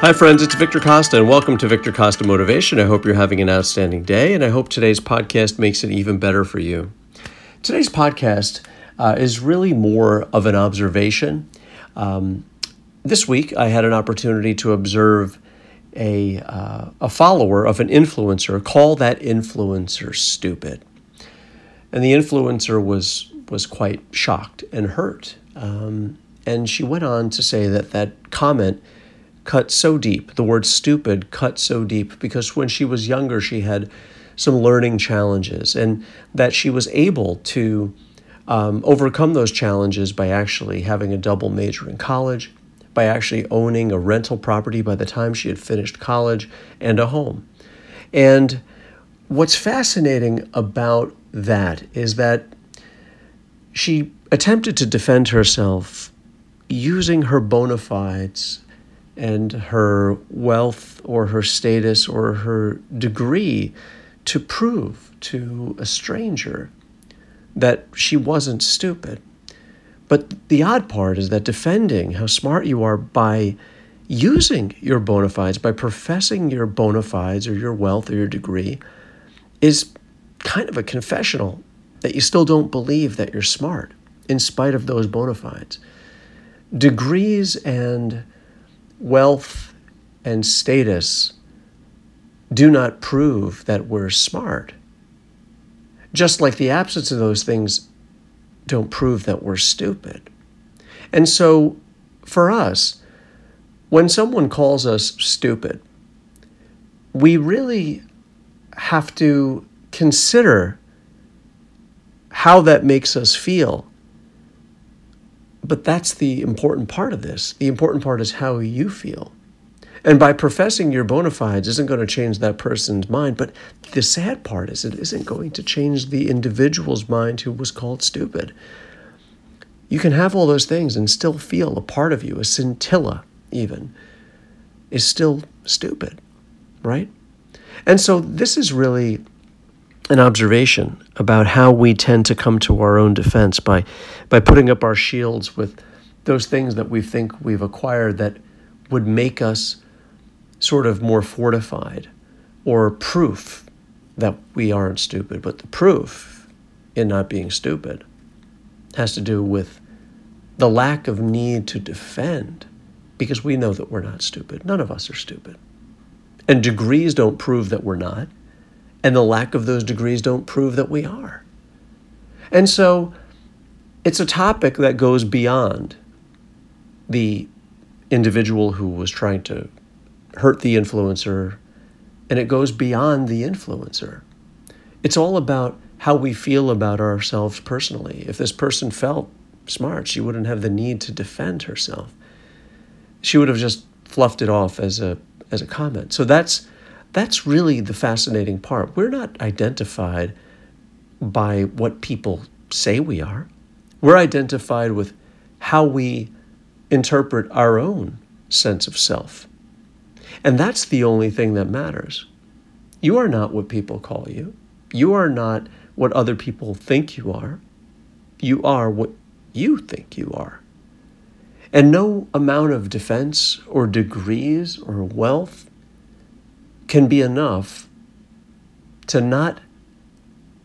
Hi, friends, it's Victor Costa, and welcome to Victor Costa Motivation. I hope you're having an outstanding day, and I hope today's podcast makes it even better for you. Today's podcast uh, is really more of an observation. Um, this week, I had an opportunity to observe a, uh, a follower of an influencer call that influencer stupid. And the influencer was, was quite shocked and hurt. Um, and she went on to say that that comment cut so deep, the word stupid cut so deep, because when she was younger, she had some learning challenges, and that she was able to um, overcome those challenges by actually having a double major in college, by actually owning a rental property by the time she had finished college, and a home. And what's fascinating about that is that she attempted to defend herself using her bona fides and her wealth or her status or her degree to prove to a stranger that she wasn't stupid. But the odd part is that defending how smart you are by using your bona fides, by professing your bona fides or your wealth or your degree, is kind of a confessional that you still don't believe that you're smart in spite of those bona fides. Degrees and wealth and status do not prove that we're smart. Just like the absence of those things don't prove that we're stupid. And so for us, when someone calls us stupid, we really have to consider how that makes us feel but that's the important part of this. The important part is how you feel. And by professing your bona fides isn't going to change that person's mind. But the sad part is it isn't going to change the individual's mind who was called stupid. You can have all those things and still feel a part of you, a scintilla even, is still stupid, right? And so this is really an observation about how we tend to come to our own defense by, by putting up our shields with those things that we think we've acquired that would make us sort of more fortified or proof that we aren't stupid. But the proof in not being stupid has to do with the lack of need to defend because we know that we're not stupid. None of us are stupid. And degrees don't prove that we're not and the lack of those degrees don't prove that we are. And so it's a topic that goes beyond the individual who was trying to hurt the influencer, and it goes beyond the influencer. It's all about how we feel about ourselves personally. If this person felt smart, she wouldn't have the need to defend herself. She would have just fluffed it off as a as a comment. So that's that's really the fascinating part. We're not identified by what people say we are, we're identified with how we interpret our own sense of self. And that's the only thing that matters. You are not what people call you. You are not what other people think you are. You are what you think you are. And no amount of defense or degrees or wealth can be enough to not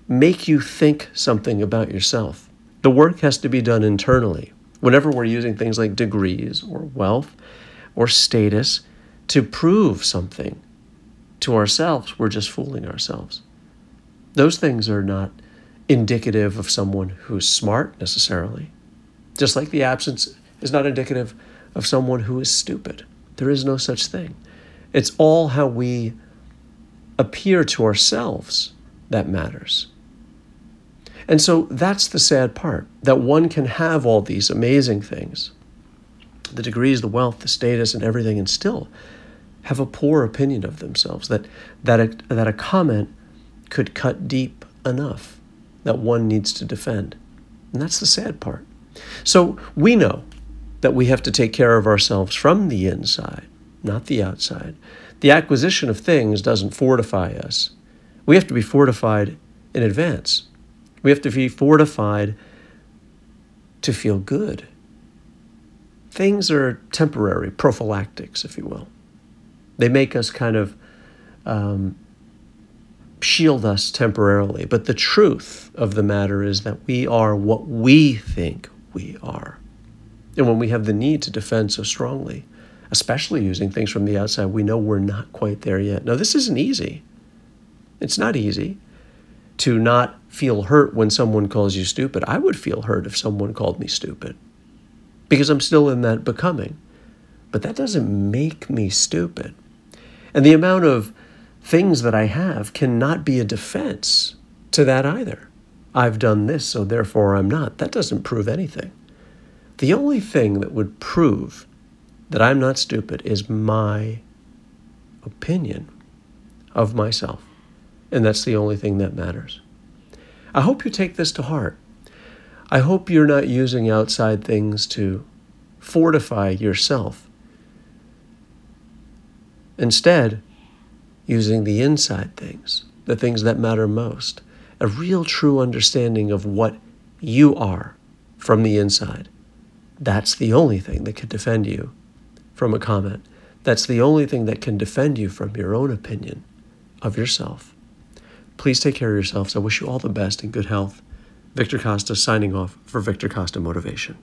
make you think something about yourself. The work has to be done internally. Whenever we're using things like degrees or wealth or status to prove something to ourselves, we're just fooling ourselves. Those things are not indicative of someone who's smart necessarily, just like the absence is not indicative of someone who is stupid. There is no such thing. It's all how we appear to ourselves that matters. And so that's the sad part that one can have all these amazing things the degrees, the wealth, the status, and everything, and still have a poor opinion of themselves. That, that, a, that a comment could cut deep enough that one needs to defend. And that's the sad part. So we know that we have to take care of ourselves from the inside not the outside. The acquisition of things doesn't fortify us. We have to be fortified in advance. We have to be fortified to feel good. Things are temporary, prophylactics, if you will. They make us kind of um, shield us temporarily. But the truth of the matter is that we are what we think we are. And when we have the need to defend so strongly, especially using things from the outside, we know we're not quite there yet. Now, this isn't easy. It's not easy to not feel hurt when someone calls you stupid. I would feel hurt if someone called me stupid because I'm still in that becoming. But that doesn't make me stupid. And the amount of things that I have cannot be a defense to that either. I've done this, so therefore I'm not. That doesn't prove anything. The only thing that would prove that I'm not stupid is my opinion of myself. And that's the only thing that matters. I hope you take this to heart. I hope you're not using outside things to fortify yourself. Instead, using the inside things, the things that matter most, a real true understanding of what you are from the inside. That's the only thing that can defend you from a comment. That's the only thing that can defend you from your own opinion of yourself. Please take care of yourselves. I wish you all the best and good health. Victor Costa signing off for Victor Costa Motivation.